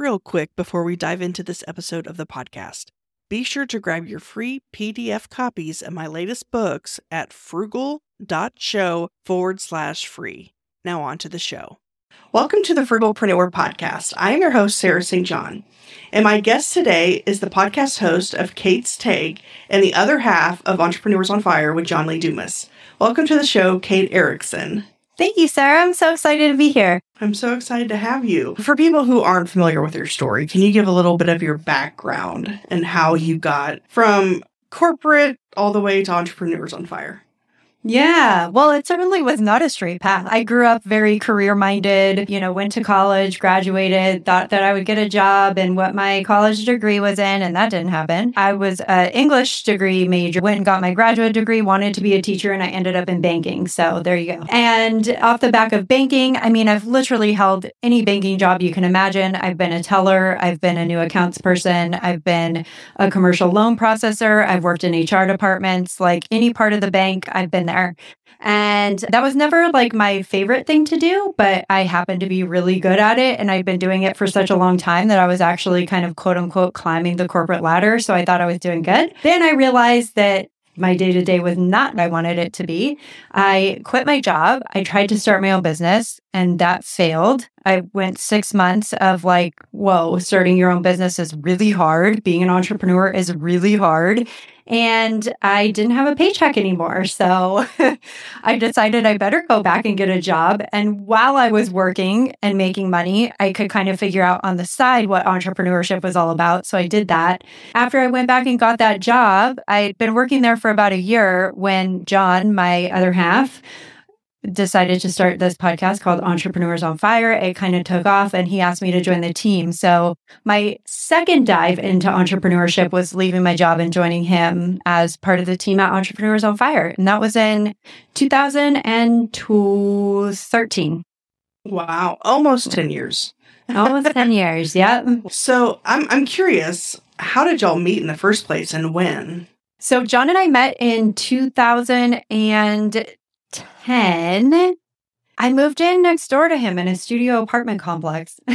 real quick before we dive into this episode of the podcast. Be sure to grab your free PDF copies of my latest books at frugal.show forward slash free. Now, on to the show. Welcome to the Frugalpreneur Podcast. I am your host, Sarah St. John. And my guest today is the podcast host of Kate's Take and the other half of Entrepreneurs on Fire with John Lee Dumas. Welcome to the show, Kate Erickson. Thank you, Sarah. I'm so excited to be here. I'm so excited to have you. For people who aren't familiar with your story, can you give a little bit of your background and how you got from corporate all the way to Entrepreneurs on Fire? Yeah, well, it certainly was not a straight path. I grew up very career minded, you know, went to college, graduated, thought that I would get a job in what my college degree was in, and that didn't happen. I was an English degree major, went and got my graduate degree, wanted to be a teacher, and I ended up in banking. So there you go. And off the back of banking, I mean, I've literally held any banking job you can imagine. I've been a teller, I've been a new accounts person, I've been a commercial loan processor, I've worked in HR departments, like any part of the bank, I've been there. And that was never like my favorite thing to do, but I happened to be really good at it. And I'd been doing it for such a long time that I was actually kind of quote unquote climbing the corporate ladder. So I thought I was doing good. Then I realized that my day to day was not what I wanted it to be. I quit my job. I tried to start my own business and that failed. I went six months of like, whoa, starting your own business is really hard. Being an entrepreneur is really hard and I didn't have a paycheck anymore. So I decided I better go back and get a job. And while I was working and making money, I could kind of figure out on the side what entrepreneurship was all about. So I did that. After I went back and got that job, I'd been working there for about a year when John, my other half, decided to start this podcast called Entrepreneurs on Fire. It kind of took off and he asked me to join the team. So my second dive into entrepreneurship was leaving my job and joining him as part of the team at Entrepreneurs on Fire. And that was in 2013. Wow, almost 10 years. almost 10 years, yeah. So I'm I'm curious, how did y'all meet in the first place and when? So John and I met in 2000 and 10, I moved in next door to him in a studio apartment complex.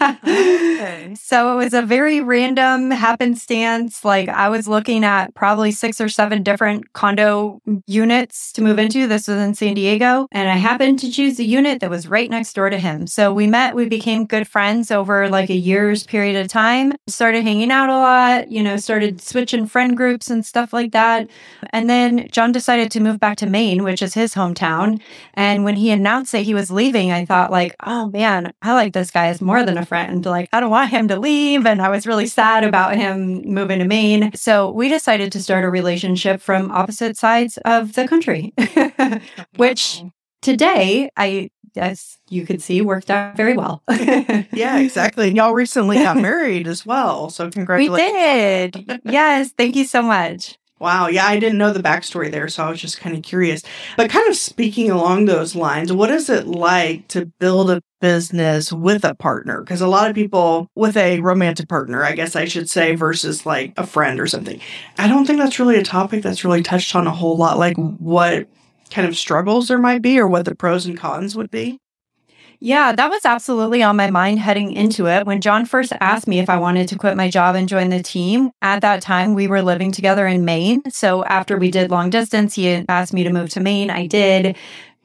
So it was a very random happenstance. Like I was looking at probably six or seven different condo units to move into. This was in San Diego. And I happened to choose the unit that was right next door to him. So we met, we became good friends over like a year's period of time, started hanging out a lot, you know, started switching friend groups and stuff like that. And then John decided to move back to Maine, which is his hometown. And when he announced announced that he was leaving, I thought like, oh man, I like this guy as more than a friend. Like, I don't want him to leave. And I was really sad about him moving to Maine. So we decided to start a relationship from opposite sides of the country, which today I as you could see, worked out very well. yeah, exactly. And y'all recently got married as well. So congratulations. We did. yes. Thank you so much. Wow. Yeah, I didn't know the backstory there, so I was just kind of curious. But kind of speaking along those lines, what is it like to build a business with a partner? Because a lot of people with a romantic partner, I guess I should say, versus like a friend or something. I don't think that's really a topic that's really touched on a whole lot, like what kind of struggles there might be or what the pros and cons would be. Yeah, that was absolutely on my mind heading into it. When John first asked me if I wanted to quit my job and join the team, at that time we were living together in Maine. So after we did long distance, he asked me to move to Maine. I did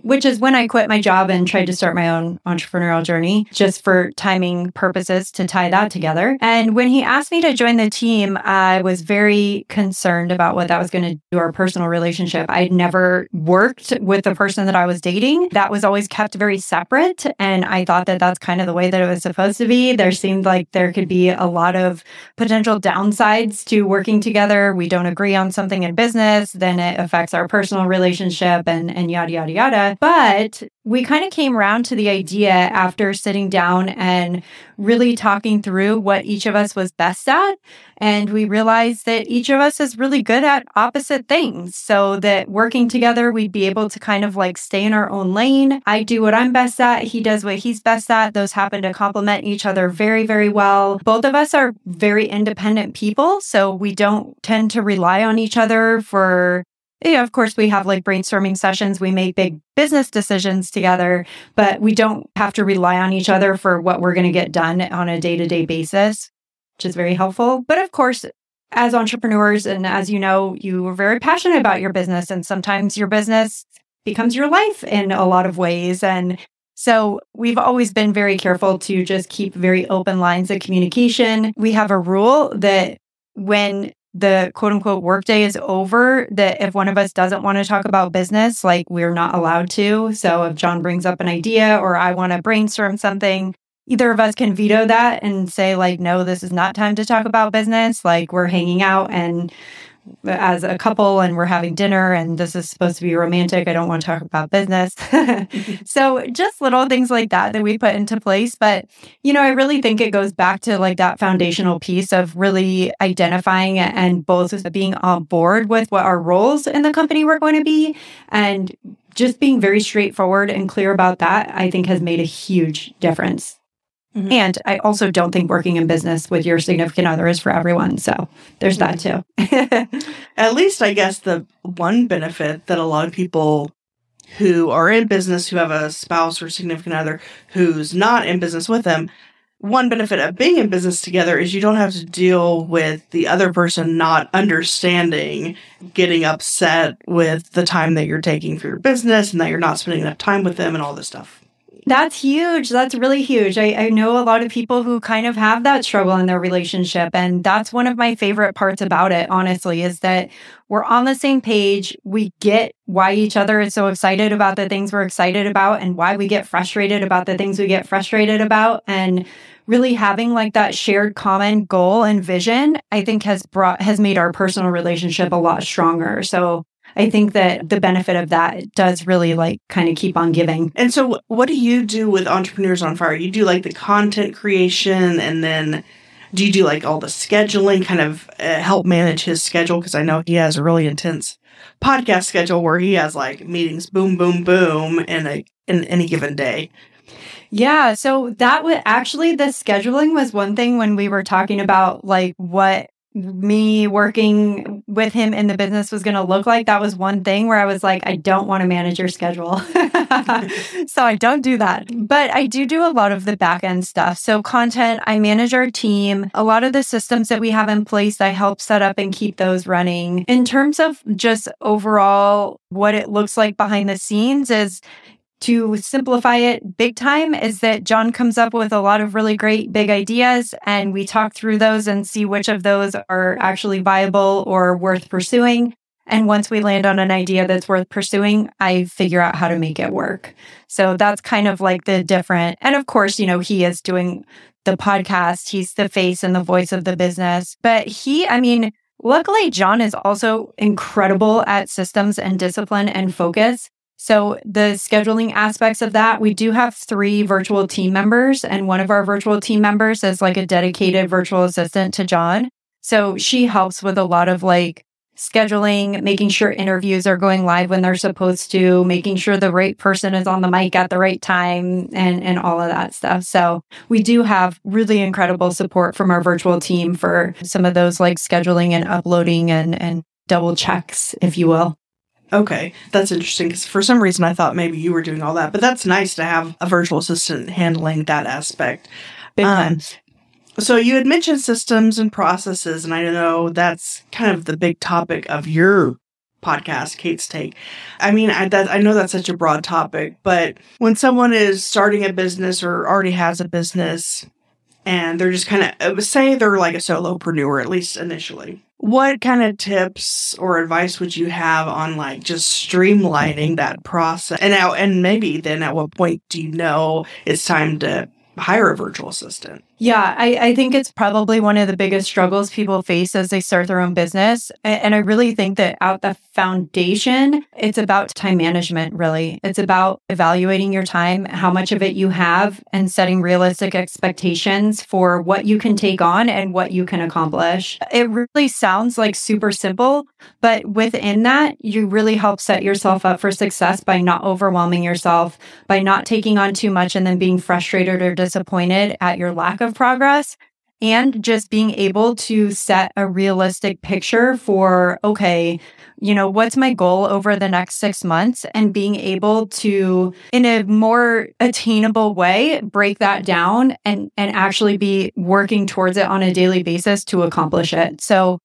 which is when I quit my job and tried to start my own entrepreneurial journey just for timing purposes to tie that together. And when he asked me to join the team, I was very concerned about what that was going to do our personal relationship. I'd never worked with the person that I was dating. That was always kept very separate. And I thought that that's kind of the way that it was supposed to be. There seemed like there could be a lot of potential downsides to working together. We don't agree on something in business, then it affects our personal relationship and, and yada, yada, yada. But we kind of came around to the idea after sitting down and really talking through what each of us was best at. And we realized that each of us is really good at opposite things. So that working together, we'd be able to kind of like stay in our own lane. I do what I'm best at. He does what he's best at. Those happen to complement each other very, very well. Both of us are very independent people. So we don't tend to rely on each other for yeah, of course, we have like brainstorming sessions. We make big business decisions together, but we don't have to rely on each other for what we're going to get done on a day to day basis, which is very helpful. But of course, as entrepreneurs, and as you know, you are very passionate about your business, and sometimes your business becomes your life in a lot of ways. And so we've always been very careful to just keep very open lines of communication. We have a rule that when the quote unquote workday is over, that if one of us doesn't want to talk about business, like we're not allowed to. So if John brings up an idea or I want to brainstorm something, either of us can veto that and say, like, no, this is not time to talk about business. Like we're hanging out and as a couple and we're having dinner and this is supposed to be romantic. I don't want to talk about business. so just little things like that that we put into place. But, you know, I really think it goes back to like that foundational piece of really identifying and both being on board with what our roles in the company were going to be and just being very straightforward and clear about that, I think has made a huge difference. Mm-hmm. And I also don't think working in business with your significant other is for everyone. So there's that too. At least, I guess, the one benefit that a lot of people who are in business who have a spouse or significant other who's not in business with them, one benefit of being in business together is you don't have to deal with the other person not understanding, getting upset with the time that you're taking for your business and that you're not spending enough time with them and all this stuff. That's huge. That's really huge. I, I know a lot of people who kind of have that struggle in their relationship. And that's one of my favorite parts about it, honestly, is that we're on the same page. We get why each other is so excited about the things we're excited about and why we get frustrated about the things we get frustrated about. And really having like that shared common goal and vision, I think has brought, has made our personal relationship a lot stronger. So I think that the benefit of that does really like kind of keep on giving. And so, what do you do with Entrepreneurs on Fire? You do like the content creation and then do you do like all the scheduling, kind of uh, help manage his schedule? Because I know he has a really intense podcast schedule where he has like meetings boom, boom, boom in, a, in any given day. Yeah. So that would actually, the scheduling was one thing when we were talking about like what me working with him in the business was going to look like. That was one thing where I was like, I don't want to manage your schedule. so I don't do that. But I do do a lot of the back end stuff. So, content, I manage our team. A lot of the systems that we have in place, I help set up and keep those running. In terms of just overall, what it looks like behind the scenes is to simplify it big time is that John comes up with a lot of really great big ideas and we talk through those and see which of those are actually viable or worth pursuing. And once we land on an idea that's worth pursuing, I figure out how to make it work. So that's kind of like the different. And of course, you know, he is doing the podcast. He's the face and the voice of the business. But he, I mean, luckily, John is also incredible at systems and discipline and focus. So, the scheduling aspects of that, we do have three virtual team members, and one of our virtual team members is like a dedicated virtual assistant to John. So, she helps with a lot of like scheduling, making sure interviews are going live when they're supposed to, making sure the right person is on the mic at the right time, and, and all of that stuff. So, we do have really incredible support from our virtual team for some of those like scheduling and uploading and, and double checks, if you will. Okay, that's interesting because for some reason I thought maybe you were doing all that, but that's nice to have a virtual assistant handling that aspect. Big um, so you had mentioned systems and processes, and I know that's kind of the big topic of your podcast, Kate's Take. I mean, I, that, I know that's such a broad topic, but when someone is starting a business or already has a business, and they're just kind of uh, say they're like a solopreneur at least initially. What kind of tips or advice would you have on like just streamlining that process? And now and maybe then at what point do you know it's time to hire a virtual assistant yeah, I, I, think it's probably one of the biggest struggles people face as they start their own business. And I really think that at the foundation, it's about time management, really. It's about evaluating your time, how much of it you have, and setting realistic expectations for what you can take on and what you can accomplish. It really sounds like super simple, but within that, you really help set yourself up for success by not overwhelming yourself, by not taking on too much and then being frustrated or disappointed at your lack of progress. and just being able to set a realistic picture for, okay, you know, what's my goal over the next six months and being able to, in a more attainable way, break that down and, and actually be working towards it on a daily basis to accomplish it. So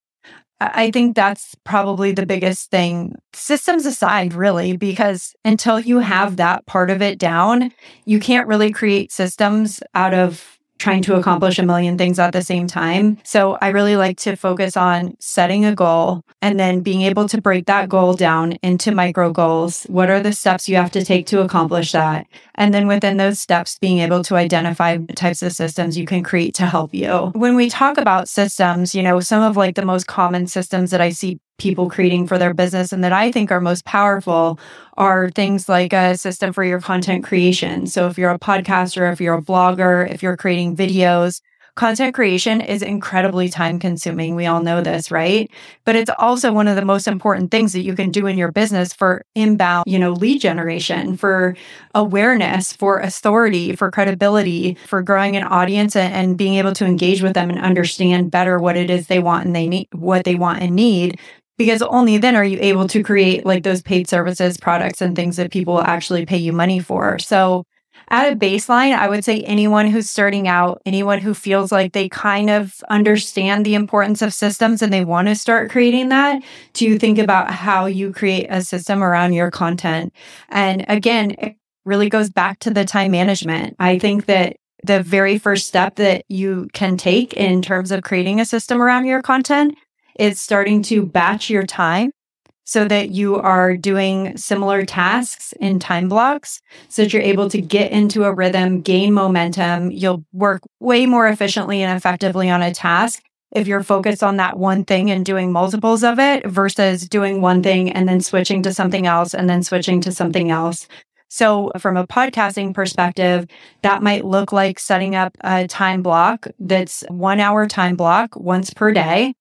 I think that's probably the biggest thing, systems aside, really, because until you have that part of it down, you can't really create systems out of trying to accomplish a million things at the same time. So I really like to focus on setting a goal and then being able to break that goal down into micro goals. What are the steps you have to take to accomplish that? And then within those steps, being able to identify types of systems you can create to help you. When we talk about systems, you know, some of like the most common systems that I see people creating for their business and that I think are most powerful are things like a system for your content creation. So if you're a podcaster, if you're a blogger, if you're creating videos, content creation is incredibly time consuming. We all know this, right? But it's also one of the most important things that you can do in your business for inbound, you know, lead generation, for awareness, for authority, for credibility, for growing an audience and, and being able to engage with them and understand better what it is they want and they need, what they want and need because only then are you able to create like those paid services, products, and things that people will actually pay you money for. So, at a baseline, I would say anyone who's starting out, anyone who feels like they kind of understand the importance of systems and they want to start creating that, to think about how you create a system around your content. And again, it really goes back to the time management. I think that the very first step that you can take in terms of creating a system around your content is starting to batch your time so that you are doing similar tasks in time blocks so that you're able to get into a rhythm, gain momentum. You'll work way more efficiently and effectively on a task if you're focused on that one thing and doing multiples of it versus doing one thing and then switching to something else and then switching to something else. So, from a podcasting perspective, that might look like setting up a time block that's one hour time block once per day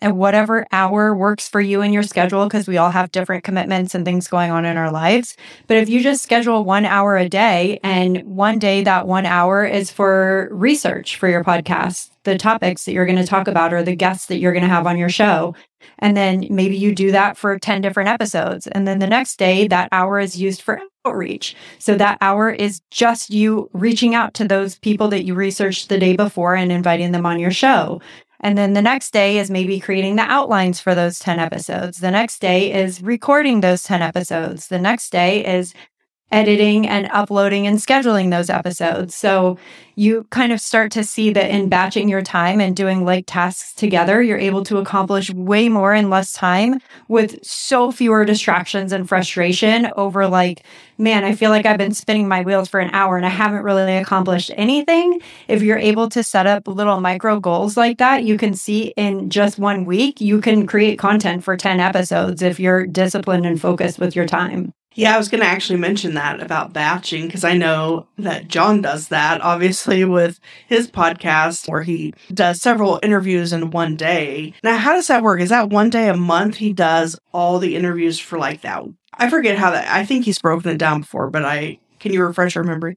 and whatever hour works for you and your schedule, because we all have different commitments and things going on in our lives. But if you just schedule one hour a day and one day that one hour is for research for your podcast, the topics that you're going to talk about or the guests that you're going to have on your show. And then maybe you do that for 10 different episodes. And then the next day, that hour is used for outreach. So that hour is just you reaching out to those people that you researched the day before and inviting them on your show. And then the next day is maybe creating the outlines for those 10 episodes. The next day is recording those 10 episodes. The next day is editing and uploading and scheduling those episodes. So you kind of start to see that in batching your time and doing like tasks together, you're able to accomplish way more in less time with so fewer distractions and frustration over like, man, I feel like I've been spinning my wheels for an hour and I haven't really accomplished anything. If you're able to set up little micro goals like that, you can see in just one week, you can create content for 10 episodes if you're disciplined and focused with your time. Yeah, I was going to actually mention that about batching because I know that John does that, obviously, with his podcast where he does several interviews in one day. Now, how does that work? Is that one day a month he does all the interviews for like that? I forget how that, I think he's broken it down before, but I, can you refresh your memory?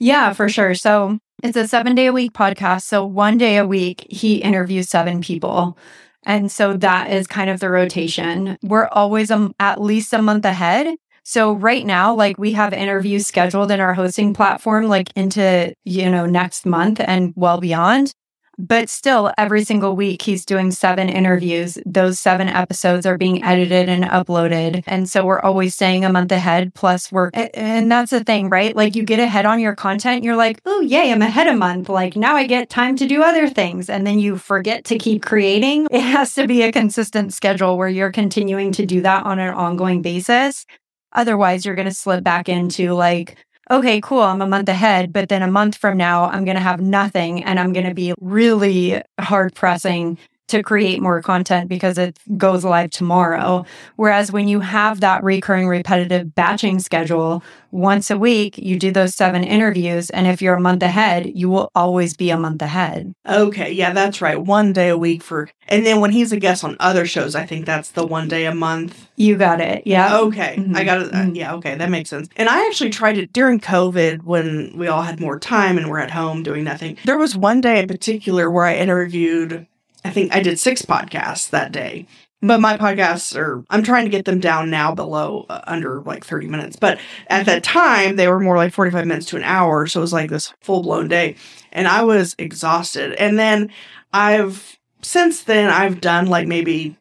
Yeah, for sure. So it's a seven day a week podcast. So one day a week, he interviews seven people. And so that is kind of the rotation. We're always um, at least a month ahead. So right now, like we have interviews scheduled in our hosting platform, like into, you know, next month and well beyond. But still, every single week, he's doing seven interviews. Those seven episodes are being edited and uploaded. And so we're always staying a month ahead, plus we're, And that's the thing, right? Like you get ahead on your content, you're like, oh, yay, I'm ahead a month. Like now I get time to do other things. And then you forget to keep creating. It has to be a consistent schedule where you're continuing to do that on an ongoing basis. Otherwise, you're going to slip back into like, okay, cool, I'm a month ahead, but then a month from now, I'm going to have nothing and I'm going to be really hard pressing to create more content because it goes live tomorrow. Whereas when you have that recurring repetitive batching schedule, once a week, you do those seven interviews. And if you're a month ahead, you will always be a month ahead. Okay. Yeah, that's right. One day a week for, and then when he's a guest on other shows, I think that's the one day a month. You got it. Yeah. Okay. Mm-hmm. I got it. Uh, yeah. Okay. That makes sense. And I actually tried it during COVID when we all had more time and we're at home doing nothing. There was one day in particular where I interviewed I think I did six podcasts that day. But my podcasts are, I'm trying to get them down now below uh, under like 30 minutes. But at that time, they were more like 45 minutes to an hour. So it was like this full blown day. And I was exhausted. And then I've, since then, I've done like maybe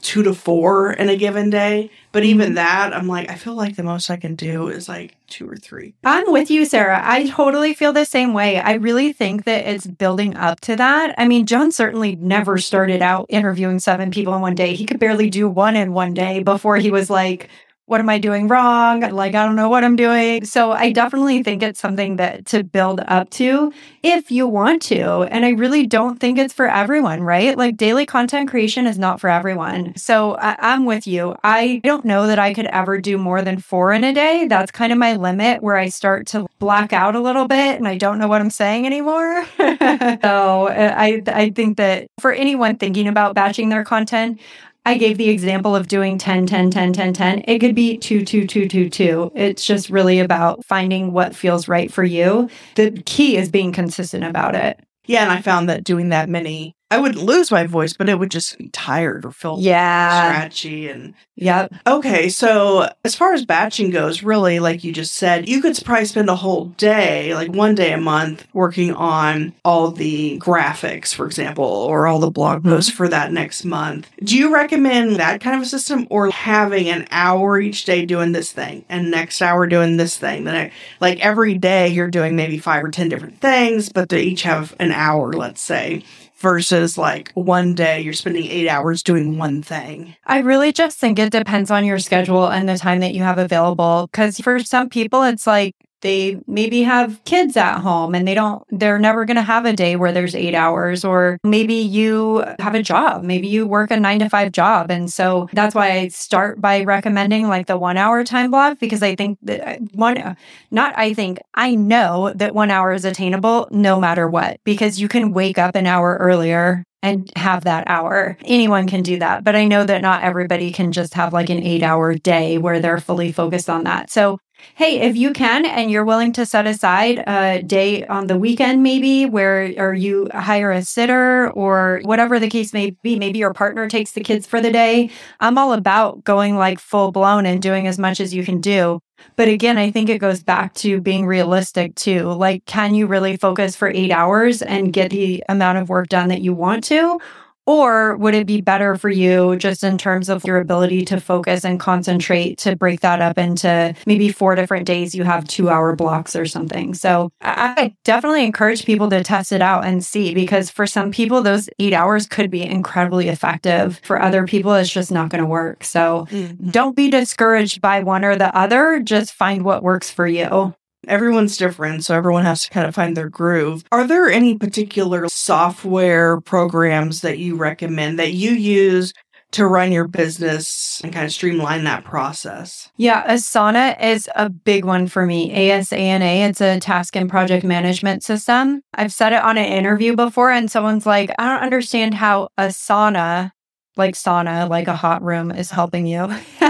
two to four in a given day. But even mm-hmm. that, I'm like, I feel like the most I can do is like two or three. I'm with you, Sarah. I totally feel the same way. I really think that it's building up to that. I mean, John certainly never started out interviewing seven people in one day. He could barely do one in one day before he was like, what am I doing wrong? Like, I don't know what I'm doing. So I definitely think it's something that to build up to if you want to. And I really don't think it's for everyone, right? Like daily content creation is not for everyone. So I, am with you. I don't know that I could ever do more than four in a day. That's kind of my limit where I start to black out a little bit and I don't know what I'm saying anymore. so uh, I, I think that for anyone thinking about batching their content, I gave the example of doing 10, 10, 10, 10, 10. It could be 2, 2, 2, 2, 2. It's just really about finding what feels right for you. The key is being consistent about it. Yeah, and I found that doing that many I wouldn't lose my voice, but it would just be tired or feel yeah. scratchy and yeah. Okay, so as far as batching goes, really, like you just said, you could probably spend a whole day, like one day a month, working on all the graphics, for example, or all the blog mm-hmm. posts for that next month. Do you recommend that kind of a system or having an hour each day doing this thing and next hour doing this thing? Then like every day you're doing maybe five or 10 different things, but they each have an hour, let's say versus like one day you're spending eight hours doing one thing? I really just think it depends on your schedule and the time that you have available. Because for some people, it's like they maybe have kids at home and they don't they're never going to have a day where there's 8 hours or maybe you have a job maybe you work a 9 to 5 job and so that's why I start by recommending like the 1 hour time block because I think that uh, one not I think I know that 1 hour is attainable no matter what because you can wake up an hour earlier and have that hour. Anyone can do that. But I know that not everybody can just have like an eight hour day where they're fully focused on that. So hey, if you can and you're willing to set aside a day on the weekend, maybe where or you hire a sitter or whatever the case may be, maybe your partner takes the kids for the day. I'm all about going like full blown and doing as much as you can do. But again, I think it goes back to being realistic too. Like, can you really focus for eight hours and get the amount of work done that you want to? Or would it be better for you just in terms of your ability to focus and concentrate to break that up into maybe four different days? You have two hour blocks or something. So I definitely encourage people to test it out and see because for some people, those eight hours could be incredibly effective. For other people, it's just not going to work. So mm-hmm. don't be discouraged by one or the other. Just find what works for you. Everyone's different, so everyone has to kind of find their groove. Are there any particular software programs that you recommend that you use to run your business and kind of streamline that process? Yeah, Asana is a big one for me. ASANA, it's a task and project management system. I've said it on an interview before, and someone's like, I don't understand how Asana like sauna, like a hot room is helping you.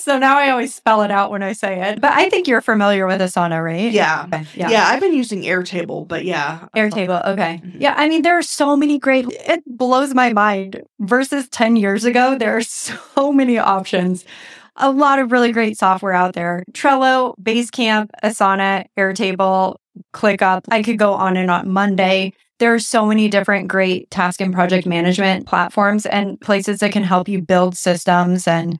so now I always spell it out when I say it. But I think you're familiar with Asana, right? Yeah. Okay. Yeah. Yeah. I've been using Airtable, but yeah. Airtable. Okay. Mm-hmm. Yeah. I mean, there are so many great, it blows my mind versus 10 years ago. There are so many options. A lot of really great software out there. Trello, Basecamp, Asana, Airtable, ClickUp. I could go on and on. Monday there are so many different great task and project management platforms and places that can help you build systems and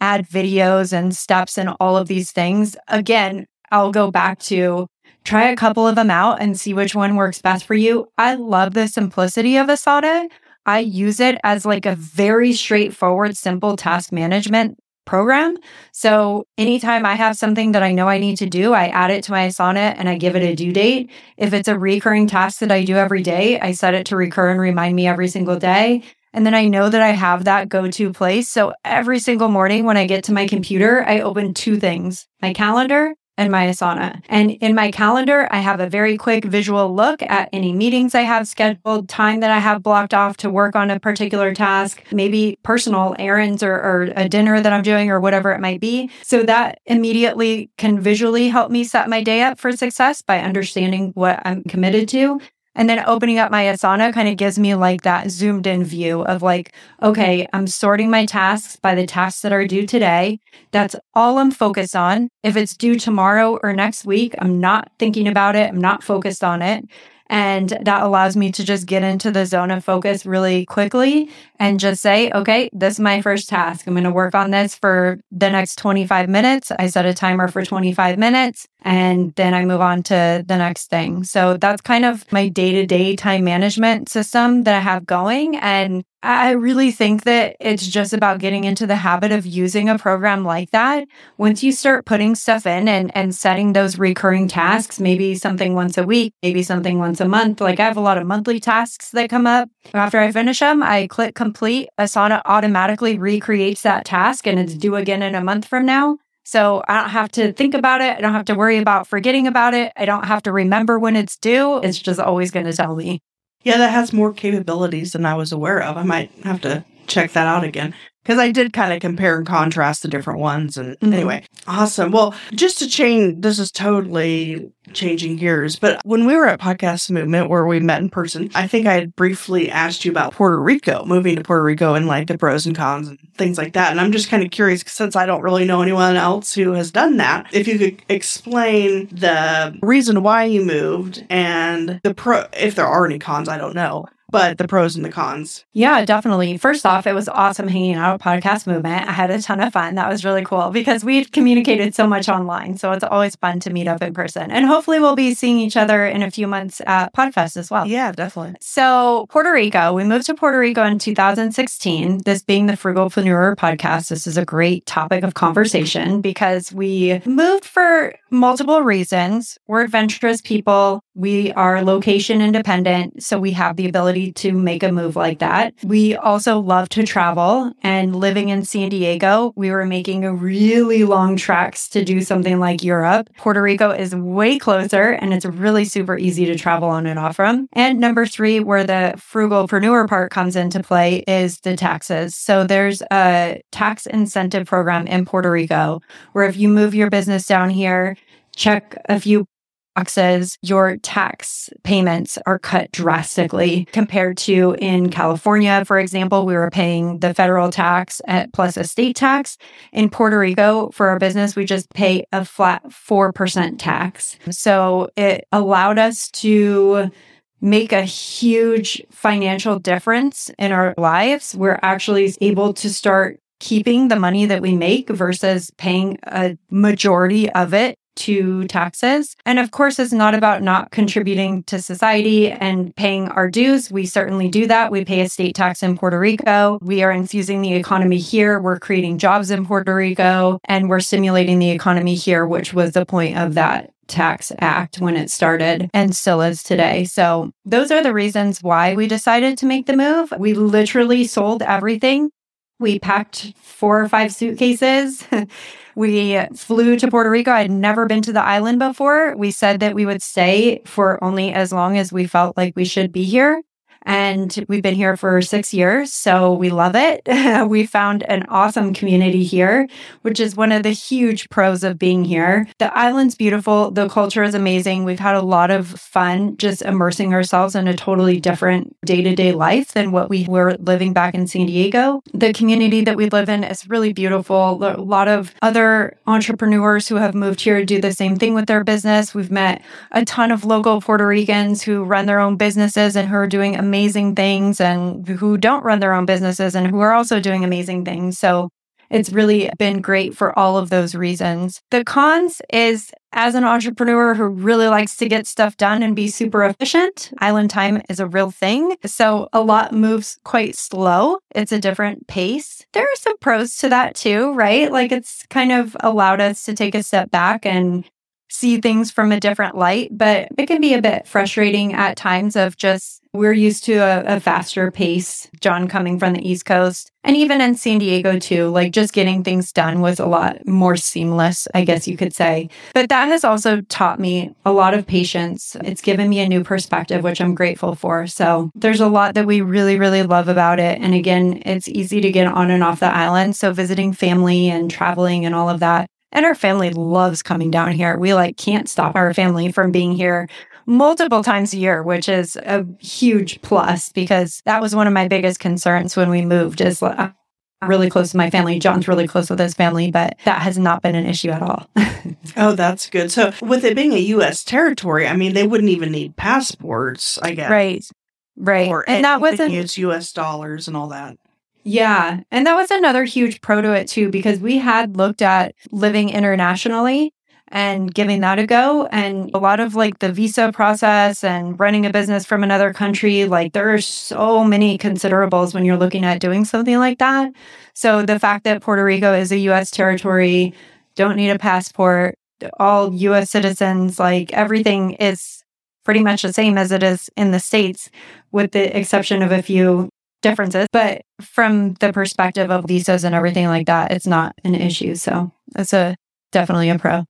add videos and steps and all of these things. Again, I'll go back to try a couple of them out and see which one works best for you. I love the simplicity of Asana. I use it as like a very straightforward, simple task management program. So anytime I have something that I know I need to do, I add it to my Asana and I give it a due date. If it's a recurring task that I do every day, I set it to recur and remind me every single day. And then I know that I have that go to place. So every single morning when I get to my computer, I open two things my calendar and my Asana. And in my calendar, I have a very quick visual look at any meetings I have scheduled, time that I have blocked off to work on a particular task, maybe personal errands or, or, a dinner that I'm doing or whatever it might be. So that immediately can visually help me set my day up for success by understanding what I'm committed to. And then opening up my Asana kind of gives me like that zoomed in view of like, okay, I'm sorting my tasks by the tasks that are due today. That's all I'm focused on. If it's due tomorrow or next week, I'm not thinking about it. I'm not focused on it. And that allows me to just get into the zone of focus really quickly and just say, okay, this is my first task. I'm going to work on this for the next 25 minutes. I set a timer for 25 minutes and then I move on to the next thing. So that's kind of my day to day time management system that I have going. And I really think that it's just about getting into the habit of using a program like that. Once you start putting stuff in and, and setting those recurring tasks, maybe something once a week, maybe something once a month. Like I have a lot of monthly tasks that come up. After I finish them, I click complete. Asana automatically recreates that task and it's due again in a month from now. So I don't have to think about it. I don't have to worry about forgetting about it. I don't have to remember when it's due. It's just always going to tell me. Yeah, that has more capabilities than I was aware of. I might have to check that out again because I did kind of compare and contrast the different ones. And mm-hmm. anyway, awesome. Well, just to change, this is totally changing gears, but when we were at Podcast Movement where we met in person, I think I had briefly asked you about Puerto Rico, moving to Puerto Rico and like the pros and cons and things like that. And I'm just kind of curious since I don't really know anyone else who has done that, if you could explain the reason why you moved and the pro, if there are any cons, I don't know but the pros and the cons. Yeah, definitely. First off, it was awesome hanging out at Podcast Movement. I had a ton of fun. That was really cool because we've communicated so much online. So it's always fun to meet up in person. And hopefully we'll be seeing each other in a few months at Podfest as well. Yeah, definitely. So Puerto Rico, we moved to Puerto Rico in 2016. This being the Frugalpreneur podcast, this is a great topic of conversation because we moved for multiple reasons. We're adventurous people. We are location independent. So we have the ability to make a move like that. We also love to travel and living in San Diego, we were making really long treks to do something like Europe. Puerto Rico is way closer and it's really super easy to travel on and off from. And number three, where the frugalpreneur part comes into play is the taxes. So there's a tax incentive program in Puerto Rico where if you move your business down here, check a few boxes, your tax payments are cut drastically compared to in California, for example, we were paying the federal tax at plus a state tax. In Puerto Rico, for our business, we just pay a flat 4% tax. So it allowed us to make a huge financial difference in our lives. We're actually able to start keeping the money that we make versus paying a majority of it to taxes. And of course, it's not about not contributing to society and paying our dues. We certainly do that. We pay a state tax in Puerto Rico. We are infusing the economy here. We're creating jobs in Puerto Rico and we're stimulating the economy here, which was the point of that Tax Act when it started and still is today. So, those are the reasons why we decided to make the move. We literally sold everything. We packed four or five suitcases. We flew to Puerto Rico. I'd never been to the island before. We said that we would stay for only as long as we felt like we should be here. And we've been here for six years, so we love it. we found an awesome community here, which is one of the huge pros of being here. The island's beautiful, the culture is amazing. We've had a lot of fun just immersing ourselves in a totally different day to day life than what we were living back in San Diego. The community that we live in is really beautiful. A lot of other entrepreneurs who have moved here do the same thing with their business. We've met a ton of local Puerto Ricans who run their own businesses and who are doing amazing things and who don't run their own businesses and who are also doing amazing things. So it's really been great for all of those reasons. The cons is as an entrepreneur who really likes to get stuff done and be super efficient, island time is a real thing. So a lot moves quite slow. It's a different pace. There are some pros to that too, right? Like it's kind of allowed us to take a step back and see things from a different light, but it can be a bit frustrating at times of just we're used to a, a, faster pace, John coming from the East Coast. And even in San Diego, too, like just getting things done was a lot more seamless, I guess you could say. But that has also taught me a lot of patience. It's given me a new perspective, which I'm grateful for. So there's a lot that we really, really love about it. And again, it's easy to get on and off the island. So visiting family and traveling and all of that and our family loves coming down here. We like can't stop our family from being here multiple times a year, which is a huge plus because that was one of my biggest concerns when we moved is uh, really close to my family. John's really close with his family, but that has not been an issue at all. oh, that's good. So, with it being a U.S. territory, I mean, they wouldn't even need passports, I guess. Right. Right. Or and that wasn't use U.S. dollars and all that. Yeah. And that was another huge pro to it too, because we had looked at living internationally and giving that a go. And a lot of like the visa process and running a business from another country, like there are so many considerables when you're looking at doing something like that. So the fact that Puerto Rico is a US territory, don't need a passport, all US citizens, like everything is pretty much the same as it is in the States, with the exception of a few differences. But from the perspective of visas and everything like that, it's not an issue. So that's a definitely a pro.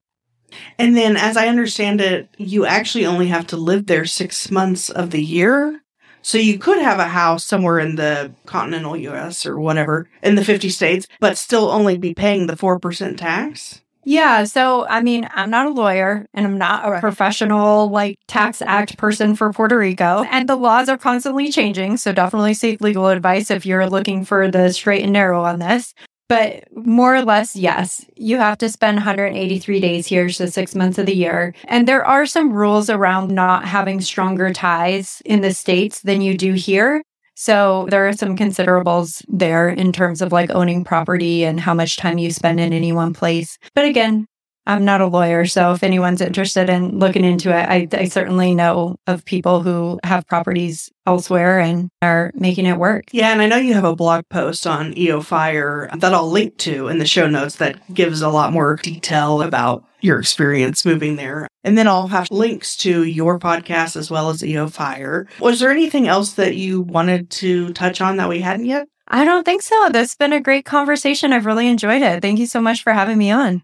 And then, as I understand it, you actually only have to live there six months of the year. So you could have a house somewhere in the continental US or whatever in the 50 states, but still only be paying the 4% tax. Yeah. So, I mean, I'm not a lawyer and I'm not a professional like tax act person for Puerto Rico. And the laws are constantly changing. So, definitely seek legal advice if you're looking for the straight and narrow on this. But more or less, yes, you have to spend 183 days here, so six months of the year. And there are some rules around not having stronger ties in the States than you do here. So there are some considerables there in terms of like owning property and how much time you spend in any one place. But again, I'm not a lawyer, so if anyone's interested in looking into it, I, I, certainly know of people who have properties elsewhere and are making it work. Yeah, and I know you have a blog post on EO Fire that I'll link to in the show notes that gives a lot more detail about your experience moving there. And then I'll have links to your podcast as well as EO Fire. Was there anything else that you wanted to touch on that we hadn't yet? I don't think so. That's been a great conversation. I've really enjoyed it. Thank you so much for having me on.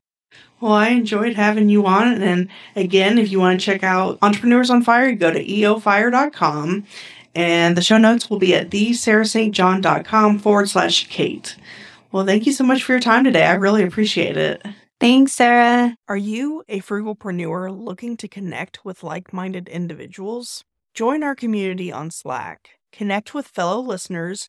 Well, I enjoyed having you on. And again, if you want to check out Entrepreneurs on Fire, go to eofire.com. And the show notes will be at thesarahstjohn.com forward slash Kate. Well, thank you so much for your time today. I really appreciate it. Thanks, Sarah. Are you a frugalpreneur looking to connect with like minded individuals? Join our community on Slack, connect with fellow listeners,